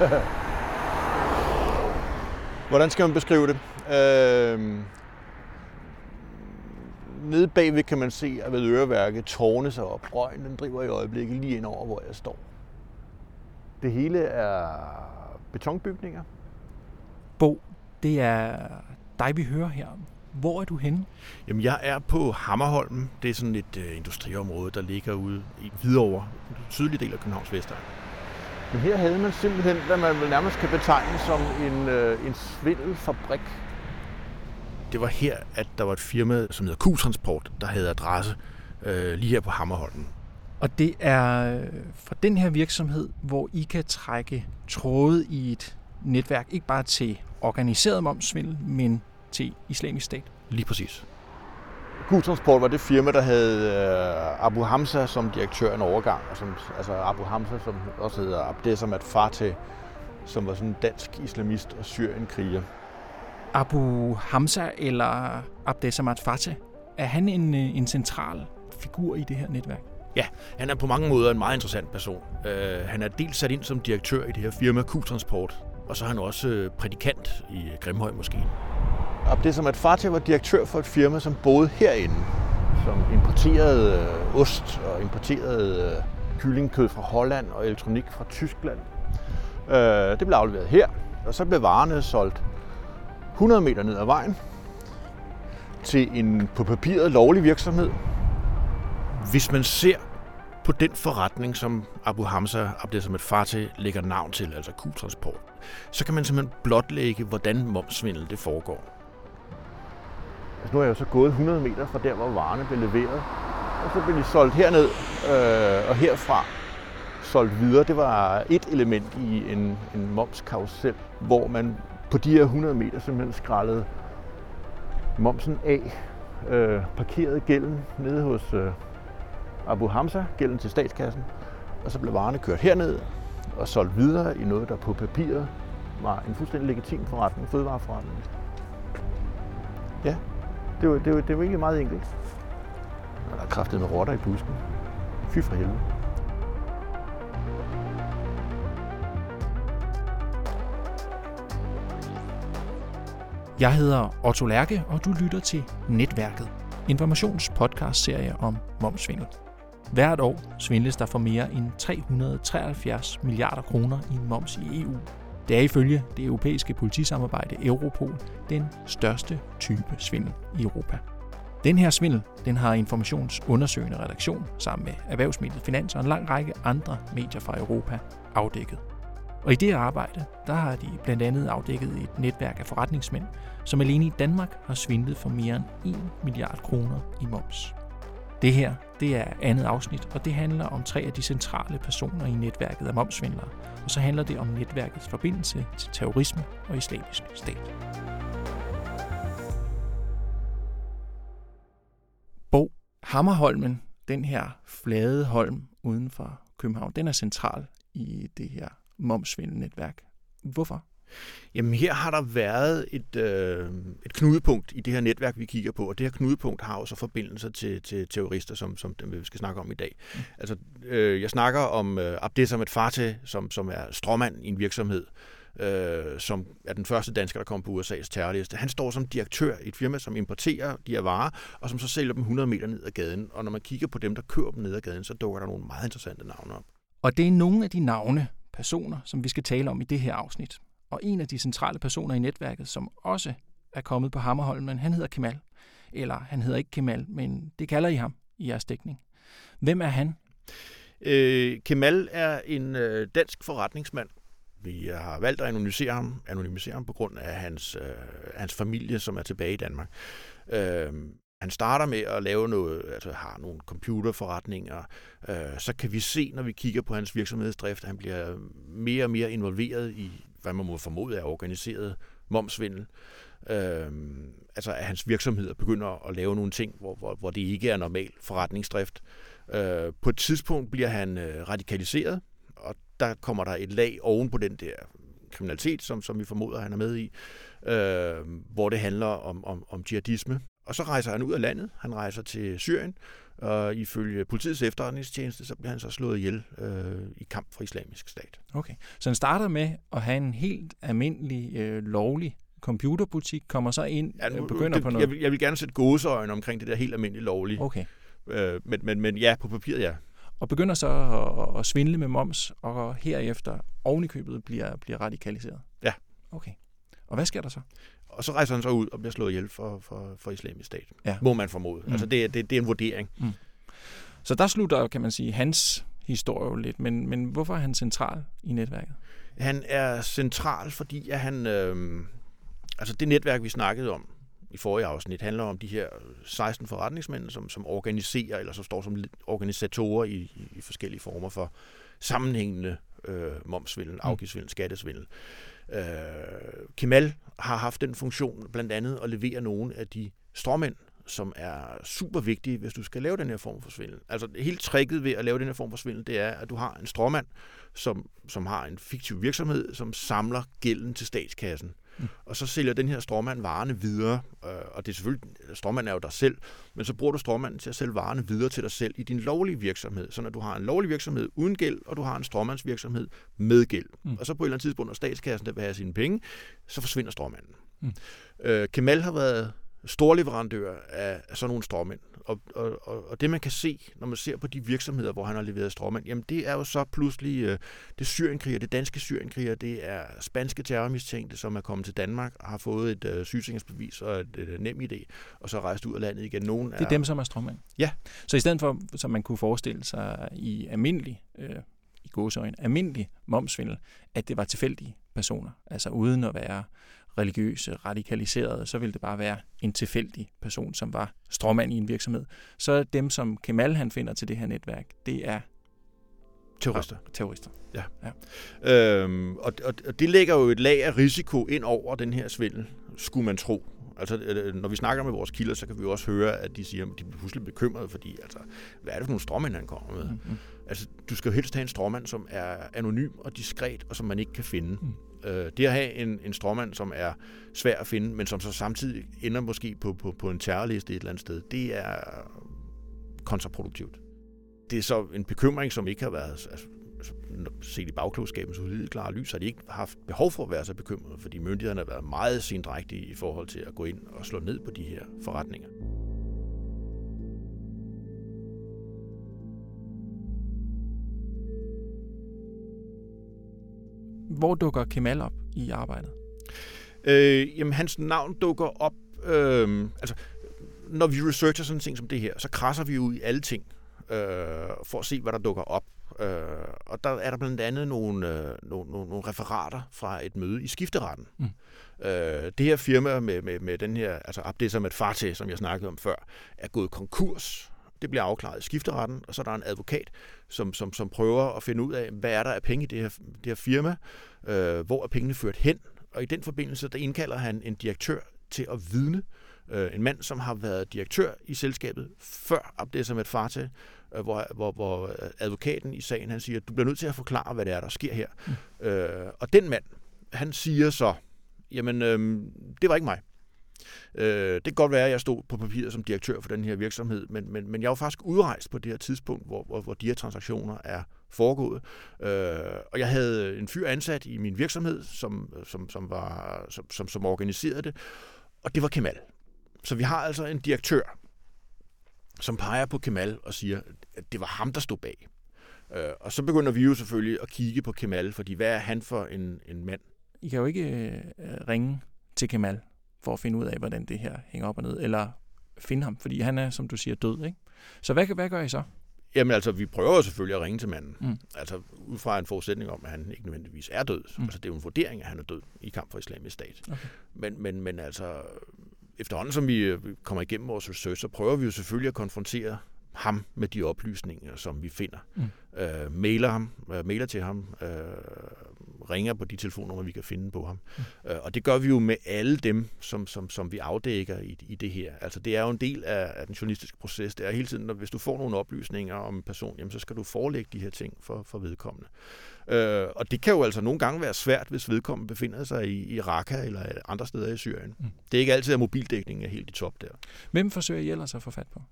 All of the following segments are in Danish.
Hvordan skal man beskrive det? Øh, nede bagved kan man se, at ved øreværket tårne sig op. Røgen den driver i øjeblikket lige ind over, hvor jeg står. Det hele er betonbygninger. Bo, det er dig, vi hører her. Hvor er du henne? Jamen, jeg er på Hammerholm. Det er sådan et uh, industriområde, der ligger ude i Hvidovre, en sydlig del af Københavns Vestegn. Men her havde man simpelthen, hvad man vel nærmest kan betegne som en, øh, en svindelfabrik. Det var her, at der var et firma, som hedder Q-Transport, der havde adresse øh, lige her på Hammerholm. Og det er fra den her virksomhed, hvor I kan trække tråde i et netværk, ikke bare til organiseret momsvindel, men til islamisk stat. Lige præcis. Q-Transport var det firma, der havde øh, Abu Hamza som direktør en overgang. Og som, altså Abu Hamza, som også hedder Abdesamat Fateh, som var sådan en dansk islamist og Syrien-kriger. Abu Hamza eller Abdesamat Fateh, er han en, øh, en central figur i det her netværk? Ja, han er på mange måder en meget interessant person. Uh, han er dels sat ind som direktør i det her firma Q-Transport, og så er han også prædikant i Grimhøj måske. Og Det som at Fatih var direktør for et firma, som boede herinde, som importerede øh, ost og importerede øh, kyllingkød fra Holland og elektronik fra Tyskland. Øh, det blev afleveret her, og så blev varerne solgt 100 meter ned ad vejen til en på papiret lovlig virksomhed. Hvis man ser på den forretning, som Abu Hamza Abdesamet Fateh lægger navn til, altså Q-transport, så kan man simpelthen blotlægge, hvordan momsvindel det foregår. Altså nu er jeg jo så gået 100 meter fra der, hvor varerne blev leveret. Og så blev de solgt herned, øh, og herfra solgt videre. Det var et element i en, en momskarusel, hvor man på de her 100 meter simpelthen skrællede momsen af, øh, parkerede gælden nede hos øh, Abu Hamza, gælden til statskassen, og så blev varerne kørt herned og solgt videre i noget, der på papiret var en fuldstændig legitim forretning, fødevareforretning. Ja, det var, det var, det var egentlig meget enkelt. Og der er kraftet med rotter i busken. Fy for helvede. Jeg hedder Otto Lærke, og du lytter til Netværket, informationspodcast-serie om momsvindel. Hvert år svindles der for mere end 373 milliarder kroner i moms i EU. Det er ifølge det europæiske politisamarbejde Europol den største type svindel i Europa. Den her svindel den har informationsundersøgende redaktion sammen med Erhvervsmediet Finans og en lang række andre medier fra Europa afdækket. Og i det arbejde, der har de blandt andet afdækket et netværk af forretningsmænd, som alene i Danmark har svindlet for mere end 1 milliard kroner i moms. Det her, det er andet afsnit, og det handler om tre af de centrale personer i netværket af momsvindlere, og så handler det om netværkets forbindelse til terrorisme og islamisk stat. Bo Hammerholmen, den her flade holm uden for København, den er central i det her momsvindelnetværk. Hvorfor? Jamen her har der været et, øh, et knudepunkt i det her netværk, vi kigger på, og det her knudepunkt har også forbindelser til, til terrorister, som, som dem, vi skal snakke om i dag. Mm. Altså, øh, jeg snakker om øh, Abdesamet Fateh, som, som er stråmand i en virksomhed, øh, som er den første dansker, der kom på USA's terrorliste. Han står som direktør i et firma, som importerer de her varer, og som så sælger dem 100 meter ned ad gaden. Og når man kigger på dem, der kører dem ned ad gaden, så dukker der nogle meget interessante navne op. Og det er nogle af de navne, personer, som vi skal tale om i det her afsnit. Og en af de centrale personer i netværket, som også er kommet på Hammerholmen, han hedder Kemal. Eller han hedder ikke Kemal, men det kalder I ham i jeres dækning. Hvem er han? Øh, Kemal er en øh, dansk forretningsmand. Vi øh, har valgt at anonymisere ham, anonymisere ham på grund af hans, øh, hans familie, som er tilbage i Danmark. Øh, han starter med at lave noget, altså har nogle computerforretninger, øh, så kan vi se, når vi kigger på hans virksomhedsdrift, at han bliver mere og mere involveret i, hvad man må formode er organiseret momsvindel. Øh, altså at hans virksomheder begynder at lave nogle ting, hvor, hvor, hvor det ikke er normal forretningsdrift. Øh, på et tidspunkt bliver han øh, radikaliseret, og der kommer der et lag oven på den der kriminalitet, som, som vi formoder, han er med i, øh, hvor det handler om, om, om jihadisme. Og så rejser han ud af landet. Han rejser til Syrien, og ifølge politiets efterretningstjeneste, så bliver han så slået ihjel øh, i kamp for islamisk stat. Okay, så han starter med at have en helt almindelig, øh, lovlig computerbutik, kommer så ind Ja, nu, og begynder det, på noget. Jeg vil, jeg vil gerne sætte gåseøjne omkring det der helt almindelige lovlige. Okay, Øh, men, men, men ja, på papiret ja. og begynder så at, at svindle med moms, og herefter ovenikøbet bliver, bliver radikaliseret. Ja. Okay. Og hvad sker der så? Og så rejser han så ud og bliver slået ihjel for, for, for islamisk stat. Ja. Må man formode. Mm. Altså det, det, det er en vurdering. Så der slutter, kan man sige, hans historie jo lidt, men, men hvorfor er han central i netværket? Han er central, fordi at han... Øh, altså det netværk, vi snakkede om i forrige afsnit, handler om de her 16 forretningsmænd, som, som organiserer, eller som står som organisatorer i, i, i forskellige former for sammenhængende øh, momsvindel, afgiftsvindel, skattesvindel. Øh, Kemal har haft den funktion blandt andet at levere nogle af de stråmænd, som er super vigtige, hvis du skal lave den her form for svindel. Altså helt tricket ved at lave den her form for svindel, det er, at du har en stråmand, som, som har en fiktiv virksomhed, som samler gælden til statskassen. Mm. Og så sælger den her stråmand varerne videre, øh, og det er selvfølgelig, stråmand er jo dig selv, men så bruger du stråmanden til at sælge varerne videre til dig selv i din lovlige virksomhed, så når du har en lovlig virksomhed uden gæld, og du har en stråmandsvirksomhed med gæld. Mm. Og så på et eller andet tidspunkt, når statskassen der vil have sine penge, så forsvinder stråmanden. Mm. Øh, Kemal har været storleverandør af, sådan nogle stråmænd. Og, og, og, og det man kan se, når man ser på de virksomheder, hvor han har leveret stråmænd, jamen det er jo så pludselig øh, det syrienkriger, det danske syrienkriger, det er spanske terrormistænkte, som er kommet til Danmark og har fået et øh, sygesikringsbevis og et, et nem idé, og så er rejst ud af landet igen. Nogen Det er dem, som er strømmand. Ja. Så i stedet for, som man kunne forestille sig i almindelig, øh, i gåseøjne, almindelig momsvindel, at det var tilfældige personer, altså uden at være religiøse, radikaliserede, så ville det bare være en tilfældig person, som var stråmand i en virksomhed. Så dem, som Kemal han finder til det her netværk, det er terrorister. terrorister. Øhm, og, og, og det lægger jo et lag af risiko ind over den her svindel, skulle man tro. Altså, øh, når vi snakker med vores kilder, så kan vi jo også høre, at de siger, at de bliver pludselig bekymrede, fordi, altså, hvad er det for nogle stråmænd, han kommer med? Mm-hmm. Altså, du skal jo helst have en stråmand, som er anonym og diskret, og som man ikke kan finde. Mm. Øh, det at have en, en stråmand, som er svær at finde, men som så samtidig ender måske på, på, på en terrorliste et eller andet sted, det er kontraproduktivt. Det er så en bekymring, som ikke har været, altså, altså set i bagklogskabens udvidet klare lys, har de ikke haft behov for at være så bekymrede, fordi myndighederne har været meget sindrægtige i forhold til at gå ind og slå ned på de her forretninger. Hvor dukker Kemal op i arbejdet? Øh, jamen, hans navn dukker op... Øh, altså, når vi researcher sådan en ting som det her, så krasser vi ud i alle ting, øh, for at se, hvad der dukker op. Øh, og der er der blandt andet nogle, øh, nogle, nogle, nogle referater fra et møde i skifteretten. Mm. Øh, det her firma med, med, med den her, altså Abdesamet Fateh, som jeg snakkede om før, er gået konkurs. Det bliver afklaret i skifteretten, og så er der en advokat, som, som, som prøver at finde ud af, hvad er der af penge i det her, det her firma, øh, hvor er pengene ført hen, og i den forbindelse, der indkalder han en direktør til at vidne, øh, en mand, som har været direktør i selskabet før Abdesamet Fateh, øh, hvor, hvor, hvor advokaten i sagen, han siger, du bliver nødt til at forklare, hvad det er, der sker her. Mm. Øh, og den mand, han siger så, jamen, øh, det var ikke mig. Øh, det kan godt være, at jeg stod på papiret som direktør for den her virksomhed, men, men, men jeg var faktisk udrejst på det her tidspunkt, hvor, hvor, hvor de her transaktioner er foregået. Øh, og jeg havde en fyr ansat i min virksomhed, som, som, som, var, som, som, som organiserede det, og det var Kemal. Så vi har altså en direktør, som peger på Kemal og siger, at det var ham, der stod bag. Øh, og så begynder vi jo selvfølgelig at kigge på Kemal, fordi hvad er han for en, en mand? I kan jo ikke øh, ringe til Kemal for at finde ud af, hvordan det her hænger op og ned, eller finde ham, fordi han er, som du siger, død. Ikke? Så hvad, hvad gør I så? Jamen altså, vi prøver jo selvfølgelig at ringe til manden. Mm. Altså ud fra en forudsætning om, at han ikke nødvendigvis er død. Mm. Altså det er jo en vurdering, at han er død i kamp for islamisk stat. Okay. Men, men, men altså, efterhånden som vi kommer igennem vores research, så prøver vi jo selvfølgelig at konfrontere ham med de oplysninger, som vi finder. Mm. Øh, mailer ham, øh, mailer til ham, øh, ringer på de telefonnumre, vi kan finde på ham. Mm. Øh, og det gør vi jo med alle dem, som, som, som vi afdækker i, i det her. Altså det er jo en del af, af den journalistiske proces. Det er hele tiden, at hvis du får nogle oplysninger om en person, jamen, så skal du forelægge de her ting for, for vedkommende. Øh, og det kan jo altså nogle gange være svært, hvis vedkommende befinder sig i, i Raqqa eller andre steder i Syrien. Mm. Det er ikke altid, at mobildækningen er helt i top der. Hvem forsøger I ellers at få fat på?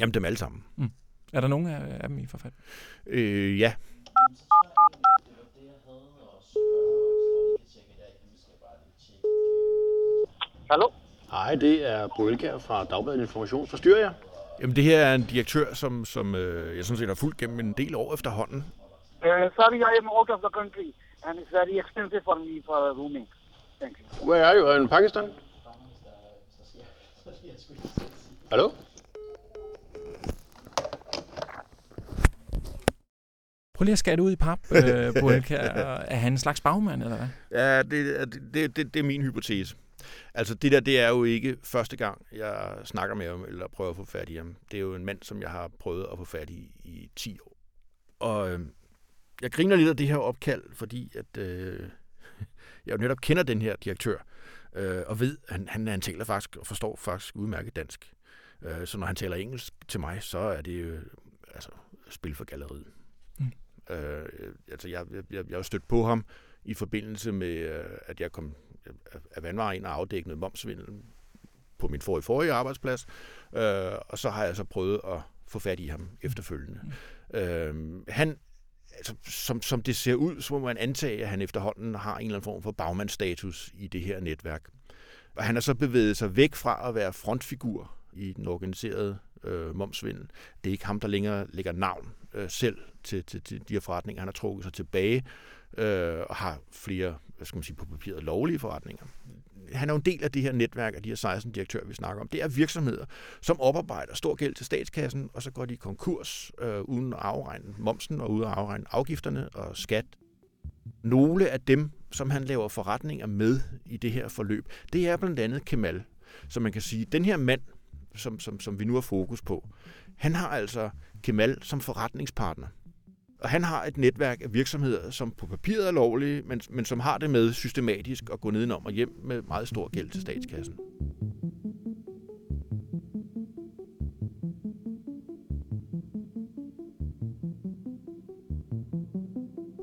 Jamen, dem alle sammen. Mm. Er der nogen af, af dem i forfald? Øh, ja. Hallo? Hej, det er Brølkær fra Dagbladet Information. Forstyrrer jeg? Jamen, det her er en direktør, som, som øh, jeg sådan set har fulgt gennem en del år efterhånden. Uh, sorry, I am out of the country and it's very expensive for me for rooming. Thank you. Where are you? In Pakistan? Hallo? Prøv lige at skære det ud i pap, øh. Er han en slags bagmand, eller hvad? Ja, det, det, det, det, det er min hypotese. Altså det der, det er jo ikke første gang, jeg snakker med ham, eller prøver at få fat i ham. Det er jo en mand, som jeg har prøvet at få fat i i 10 år. Og øh, jeg griner lidt af det her opkald, fordi at, øh, jeg jo netop kender den her direktør, øh, og ved, at han, han, han taler faktisk og forstår faktisk udmærket dansk. Øh, så når han taler engelsk til mig, så er det jo altså, spil for galleriet. Mm. Øh, altså jeg, jeg, jeg, jeg har stødt på ham i forbindelse med, øh, at jeg kom af vandvare ind og afdække noget momsvindel på min forrige, forrige arbejdsplads, øh, og så har jeg så prøvet at få fat i ham efterfølgende. Mm. Øh, han, altså, som, som det ser ud, så må man antage, at han efterhånden har en eller anden form for bagmandsstatus i det her netværk. Og han har så bevæget sig væk fra at være frontfigur i den organiserede øh, momsvindel. Det er ikke ham, der længere lægger navn øh, selv til, til, til de her forretninger. Han har trukket sig tilbage øh, og har flere, hvad skal man sige, på papiret lovlige forretninger. Han er jo en del af det her netværk af de her 16 direktører, vi snakker om. Det er virksomheder, som oparbejder stor gæld til statskassen, og så går de i konkurs øh, uden at afregne momsen og uden at afregne afgifterne og skat. Nogle af dem, som han laver forretninger med i det her forløb, det er blandt andet Kemal. Så man kan sige, den her mand, som, som, som vi nu har fokus på, han har altså Kemal som forretningspartner. Og han har et netværk af virksomheder, som på papiret er lovlige, men, men som har det med systematisk at gå nedenom og hjem med meget stor gæld til statskassen.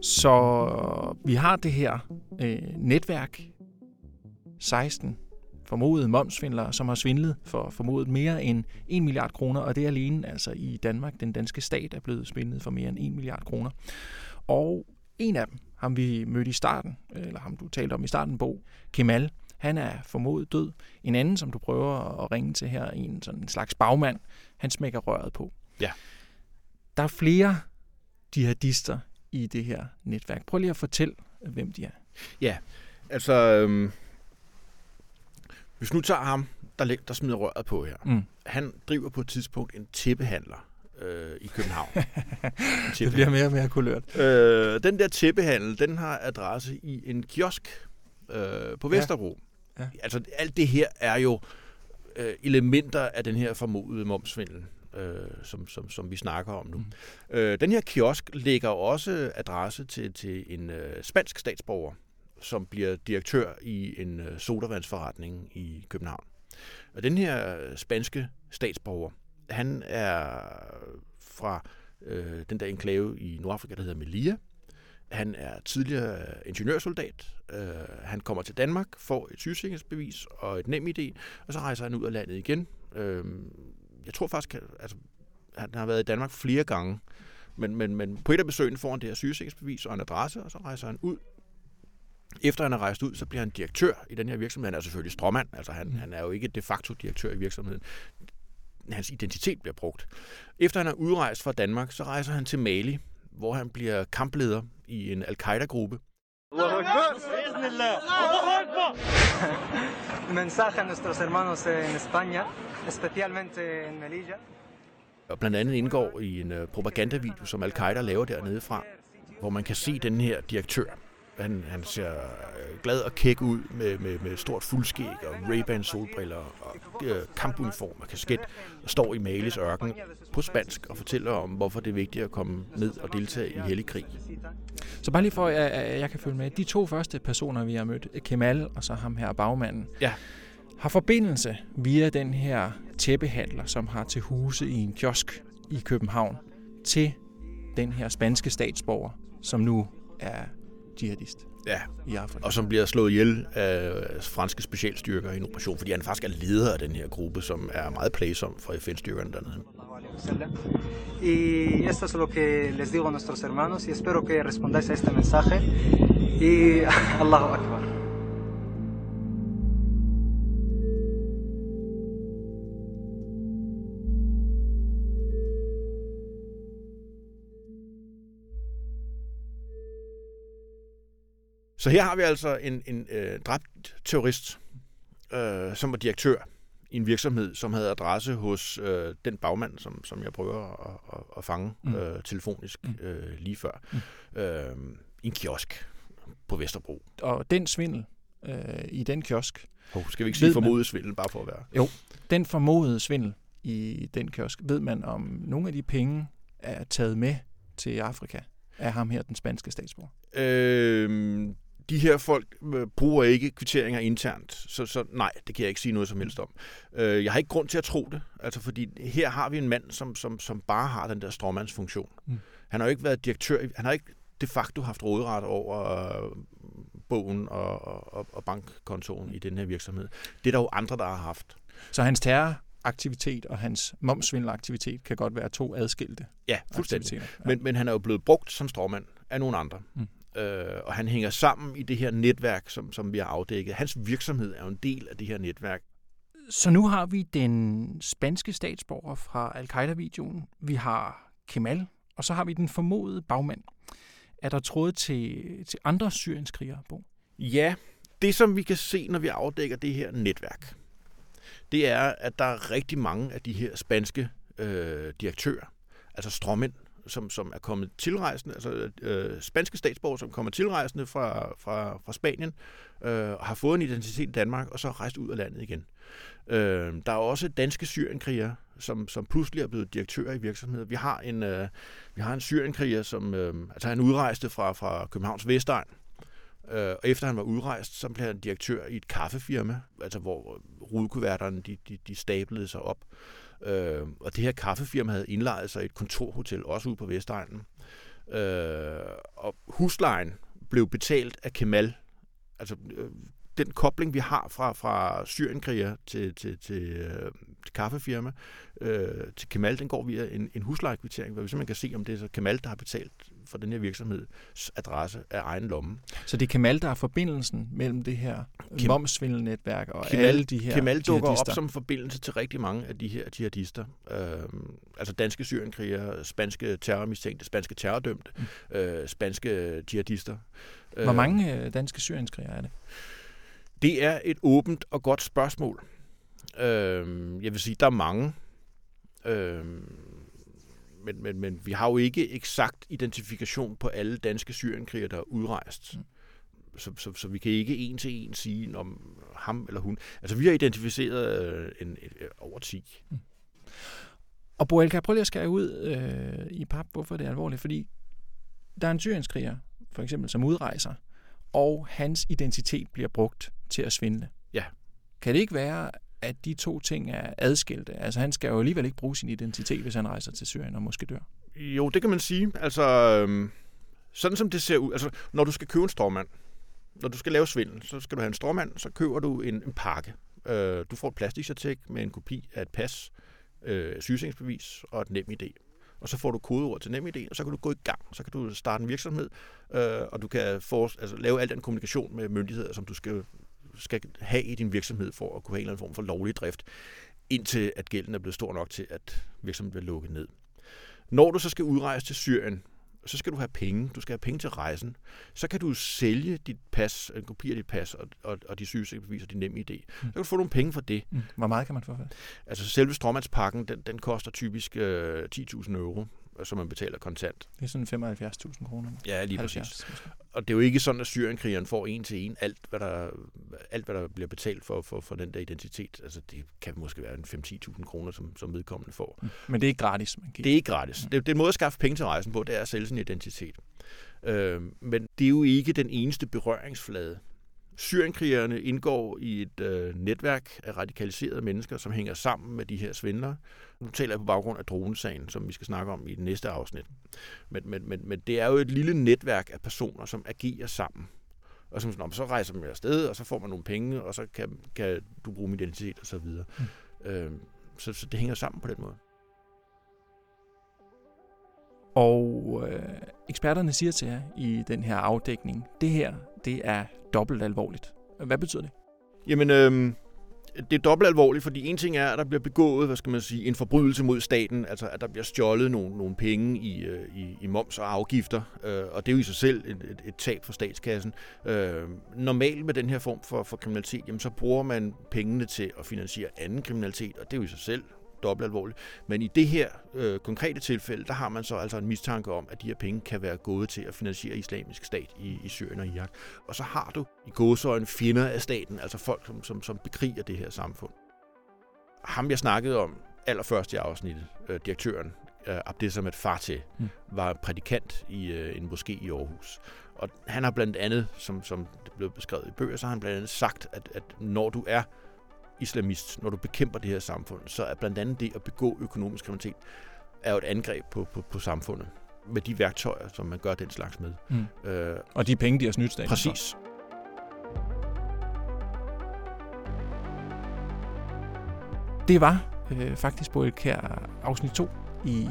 Så vi har det her øh, netværk, 16 formodede momsvindlere, som har svindlet for formodet mere end 1 milliard kroner, og det er alene altså i Danmark, den danske stat, er blevet svindlet for mere end 1 milliard kroner. Og en af dem, ham vi mødte i starten, eller ham du talte om i starten, Bo, Kemal, han er formodet død. En anden, som du prøver at ringe til her, en sådan en slags bagmand, han smækker røret på. Ja. Der er flere jihadister i det her netværk. Prøv lige at fortælle, hvem de er. Ja, altså... Øhm hvis nu tager ham, der, der smider røret på her. Mm. Han driver på et tidspunkt en tæppehandler øh, i København. det bliver mere og mere kulørt. Øh, den der tæppehandel, den har adresse i en kiosk øh, på Vesterbro. Ja. Ja. Altså alt det her er jo øh, elementer af den her formodede momsvindel. Øh, som, som, som vi snakker om nu. Mm. Øh, den her kiosk lægger også adresse til, til en øh, spansk statsborger, som bliver direktør i en øh, sodavandsforretning i København. Og den her øh, spanske statsborger, han er fra øh, den der enklave i Nordafrika, der hedder Melilla. Han er tidligere øh, ingeniørsoldat. Øh, han kommer til Danmark, får et sygesikringsbevis og et nem idé, og så rejser han ud af landet igen. Øh, jeg tror faktisk, altså, han har været i Danmark flere gange, men, men, men på et af besøgene får han det her sygesikringsbevis og en adresse, og så rejser han ud efter han er rejst ud, så bliver han direktør i den her virksomhed. Han er selvfølgelig stråmand, altså han, mm. han er jo ikke de facto direktør i virksomheden. Hans identitet bliver brugt. Efter han er udrejst fra Danmark, så rejser han til Mali, hvor han bliver kampleder i en al-Qaida-gruppe. mensaje a nuestros hermanos en España, especialmente en Melilla. Og blandt andet indgår i en uh, propagandavideo, som al-Qaida laver dernede fra, hvor man kan se den her direktør, han, han ser øh, glad og kæk ud med, med, med stort fuldskæg og Ray-Ban solbriller og øh, kampuniform og kasket og står i Malis ørken på spansk og fortæller om, hvorfor det er vigtigt at komme ned og deltage i hellig krig. Så bare lige for, at jeg, jeg kan følge med. De to første personer, vi har mødt, Kemal og så ham her bagmanden, ja. har forbindelse via den her tæppehandler, som har til huse i en kiosk i København, til den her spanske statsborger, som nu er jihadist Ja, i Afrika. og som bliver slået ihjel af franske specialstyrker i en operation, fordi han faktisk er leder af den her gruppe, som er meget plagsom for FN-styrkerne dernede. Y esto es lo que les digo a nuestros hermanos y espero que respondáis a este mensaje. Y Allahu Akbar. Så her har vi altså en, en øh, dræbt terrorist, øh, som var direktør i en virksomhed, som havde adresse hos øh, den bagmand, som, som jeg prøver at, at, at fange Mm. øh, telefonisk Mm. øh, lige før. Øh, I en kiosk på Vesterbro. Og den svindel øh, i den kiosk, Oh, skal vi ikke sige formodet svindel, bare for at være... den formodede svindel i den kiosk, ved man om nogle af de penge er taget med til Afrika af ham her, den spanske statsborger? Øh, de her folk øh, bruger ikke kvitteringer internt, så, så nej, det kan jeg ikke sige noget som helst om. Øh, jeg har ikke grund til at tro det, altså fordi her har vi en mand, som, som, som bare har den der stråmandsfunktion. Mm. Han har jo ikke været direktør, han har ikke de facto haft råderet over øh, bogen og, og, og bankkontoen i den her virksomhed. Det er der jo andre, der har haft. Så hans terroraktivitet og hans momsvindelaktivitet kan godt være to adskilte Ja, fuldstændig. Ja. Men, men han er jo blevet brugt som stråmand af nogle andre. Mm. Øh, og han hænger sammen i det her netværk, som, som vi har afdækket. Hans virksomhed er jo en del af det her netværk. Så nu har vi den spanske statsborger fra Al-Qaida-videoen. Vi har Kemal, og så har vi den formodede bagmand. Er der tråd til, til andre syrienskrigere, Bo? Ja, det som vi kan se, når vi afdækker det her netværk, det er, at der er rigtig mange af de her spanske øh, direktører, altså stråmænd, som, som er kommet tilrejsende, altså øh, spanske statsborgere, som kommer tilrejsende fra, fra, fra Spanien, øh, og har fået en identitet i Danmark, og så er rejst ud af landet igen. Øh, der er også danske syrienkrigere, som, som pludselig er blevet direktører i virksomheder. Vi har en, øh, vi har en syrenkriger, som øh, altså han udrejste fra, fra Københavns Vestegn, Øh, og efter han var udrejst, så blev han direktør i et kaffefirma, altså hvor øh, rudekuverterne de, de, de stablede sig op. Øh, og det her kaffefirma havde indlejet sig i et kontorhotel, også ude på Vestegnen. Øh, og huslejen blev betalt af Kemal. Altså øh, den kobling, vi har fra, fra Syrienkriger til, til, til, øh, til kaffefirma, øh, til Kemal, den går via en, en huslejekvittering, hvor vi simpelthen kan se, om det er så Kemal, der har betalt for den her virksomheds adresse af egen lomme. Så det er Kemal, der er forbindelsen mellem det her Kem- momsvindelnetværk og Kemal- alle de her Kemal dukker op jihadister. som forbindelse til rigtig mange af de her jihadister. Øh, altså danske syrienkrigere, spanske terrormistænkte, spanske terrordømte, mm. øh, spanske jihadister. Hvor mange øh, danske syrienskrigere er det? Det er et åbent og godt spørgsmål. Øh, jeg vil sige, der er mange. Øh, men, men, men vi har jo ikke eksakt identifikation på alle danske syrienkrigere, der er udrejst. Mm. Så, så, så vi kan ikke en til en sige om ham eller hun. Altså vi har identificeret øh, en, en, over 10. Og Boel, kan jeg prøve lige at skære ud øh, i pap, hvorfor det er alvorligt? Fordi der er en syrienskriger, for eksempel, som udrejser, og hans identitet bliver brugt til at svindle. Ja. Kan det ikke være, at de to ting er adskilte? Altså han skal jo alligevel ikke bruge sin identitet, hvis han rejser til Syrien og måske dør. Jo, det kan man sige. Altså, øhm, sådan som det ser ud. Altså, når du skal købe en stråmand, når du skal lave svindel, så skal du have en stråmand, så køber du en, en pakke. Øh, du får et plastikcertik med en kopi af et pas, øh, sygesikringsbevis og et nem idé. Og så får du kodeord til nem idé, og så kan du gå i gang. Så kan du starte en virksomhed, øh, og du kan for, altså, lave al den kommunikation med myndigheder, som du skal, skal have i din virksomhed for at kunne have en eller anden form for lovlig drift, indtil at gælden er blevet stor nok til, at virksomheden bliver lukket ned. Når du så skal udrejse til Syrien, så skal du have penge. Du skal have penge til rejsen. Så kan du sælge dit pas, en kopi af dit pas og, og, og de sygesikringsbeviser, din nemme idé. Så kan du få nogle penge for det. Mm. Hvor meget kan man få for det? Altså selve stråmandspakken, den, den koster typisk øh, 10.000 euro, som man betaler kontant. Det er sådan 75.000 kroner. Ja, lige 70 præcis. Og det er jo ikke sådan, at syrienkrigeren får en til en alt, hvad der, alt, hvad der bliver betalt for, for, for den der identitet. Altså det kan måske være en 5-10.000 kroner, som, som vedkommende får. Mm. Men det er ikke gratis, man giver. Det er ikke gratis. Mm. Det, det er en måde at skaffe penge til rejsen på, det er at sælge sin identitet. Øh, men det er jo ikke den eneste berøringsflade, Syrienkrigerne indgår i et øh, netværk af radikaliserede mennesker, som hænger sammen med de her svindlere. Nu taler jeg på baggrund af dronesagen, som vi skal snakke om i det næste afsnit. Men, men, men, men det er jo et lille netværk af personer, som agerer sammen. Og som sådan, så rejser man afsted, og så får man nogle penge, og så kan, kan du bruge min identitet og så videre. Mm. Øh, så, så det hænger sammen på den måde. Og øh, eksperterne siger til jer i den her afdækning, det her, det er dobbelt alvorligt. Hvad betyder det? Jamen, øh, det er dobbelt alvorligt, fordi en ting er, at der bliver begået, hvad skal man sige, en forbrydelse mod staten, altså at der bliver stjålet nogle, nogle penge i, øh, i, i moms og afgifter, øh, og det er jo i sig selv et, et, et tab for statskassen. Øh, normalt med den her form for, for kriminalitet, jamen, så bruger man pengene til at finansiere anden kriminalitet, og det er jo i sig selv dobbelt alvorligt. Men i det her øh, konkrete tilfælde, der har man så altså en mistanke om, at de her penge kan være gået til at finansiere islamisk stat i, i Syrien og Irak. Og så har du i gåsøjne fjender af staten, altså folk, som, som, som bekriger det her samfund. Ham, jeg snakkede om allerførst i afsnittet, øh, direktøren, øh, Abdesamet Fateh, mm. var prædikant i øh, en moské i Aarhus. Og han har blandt andet, som, som det blev beskrevet i bøger, så har han blandt andet sagt, at, at når du er islamist, når du bekæmper det her samfund, så er blandt andet det at begå økonomisk kriminalitet, er jo et angreb på, på, på samfundet med de værktøjer, som man gør den slags med. Mm. Øh, og de penge, de har snydt staten Præcis. For. Det var øh, faktisk på et kær afsnit 2 i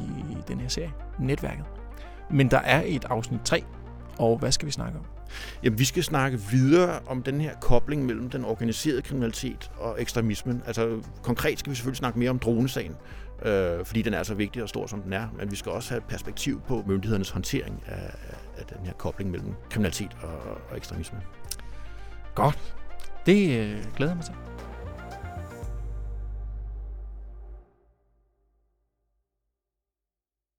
den her serie, Netværket. Men der er et afsnit 3, og hvad skal vi snakke om? Jamen, vi skal snakke videre om den her kobling mellem den organiserede kriminalitet og ekstremismen. Altså, konkret skal vi selvfølgelig snakke mere om dronesagen, øh, fordi den er så vigtig og stor, som den er. Men vi skal også have et perspektiv på myndighedernes håndtering af, af den her kobling mellem kriminalitet og, og ekstremisme. Godt. Det øh, glæder jeg mig til.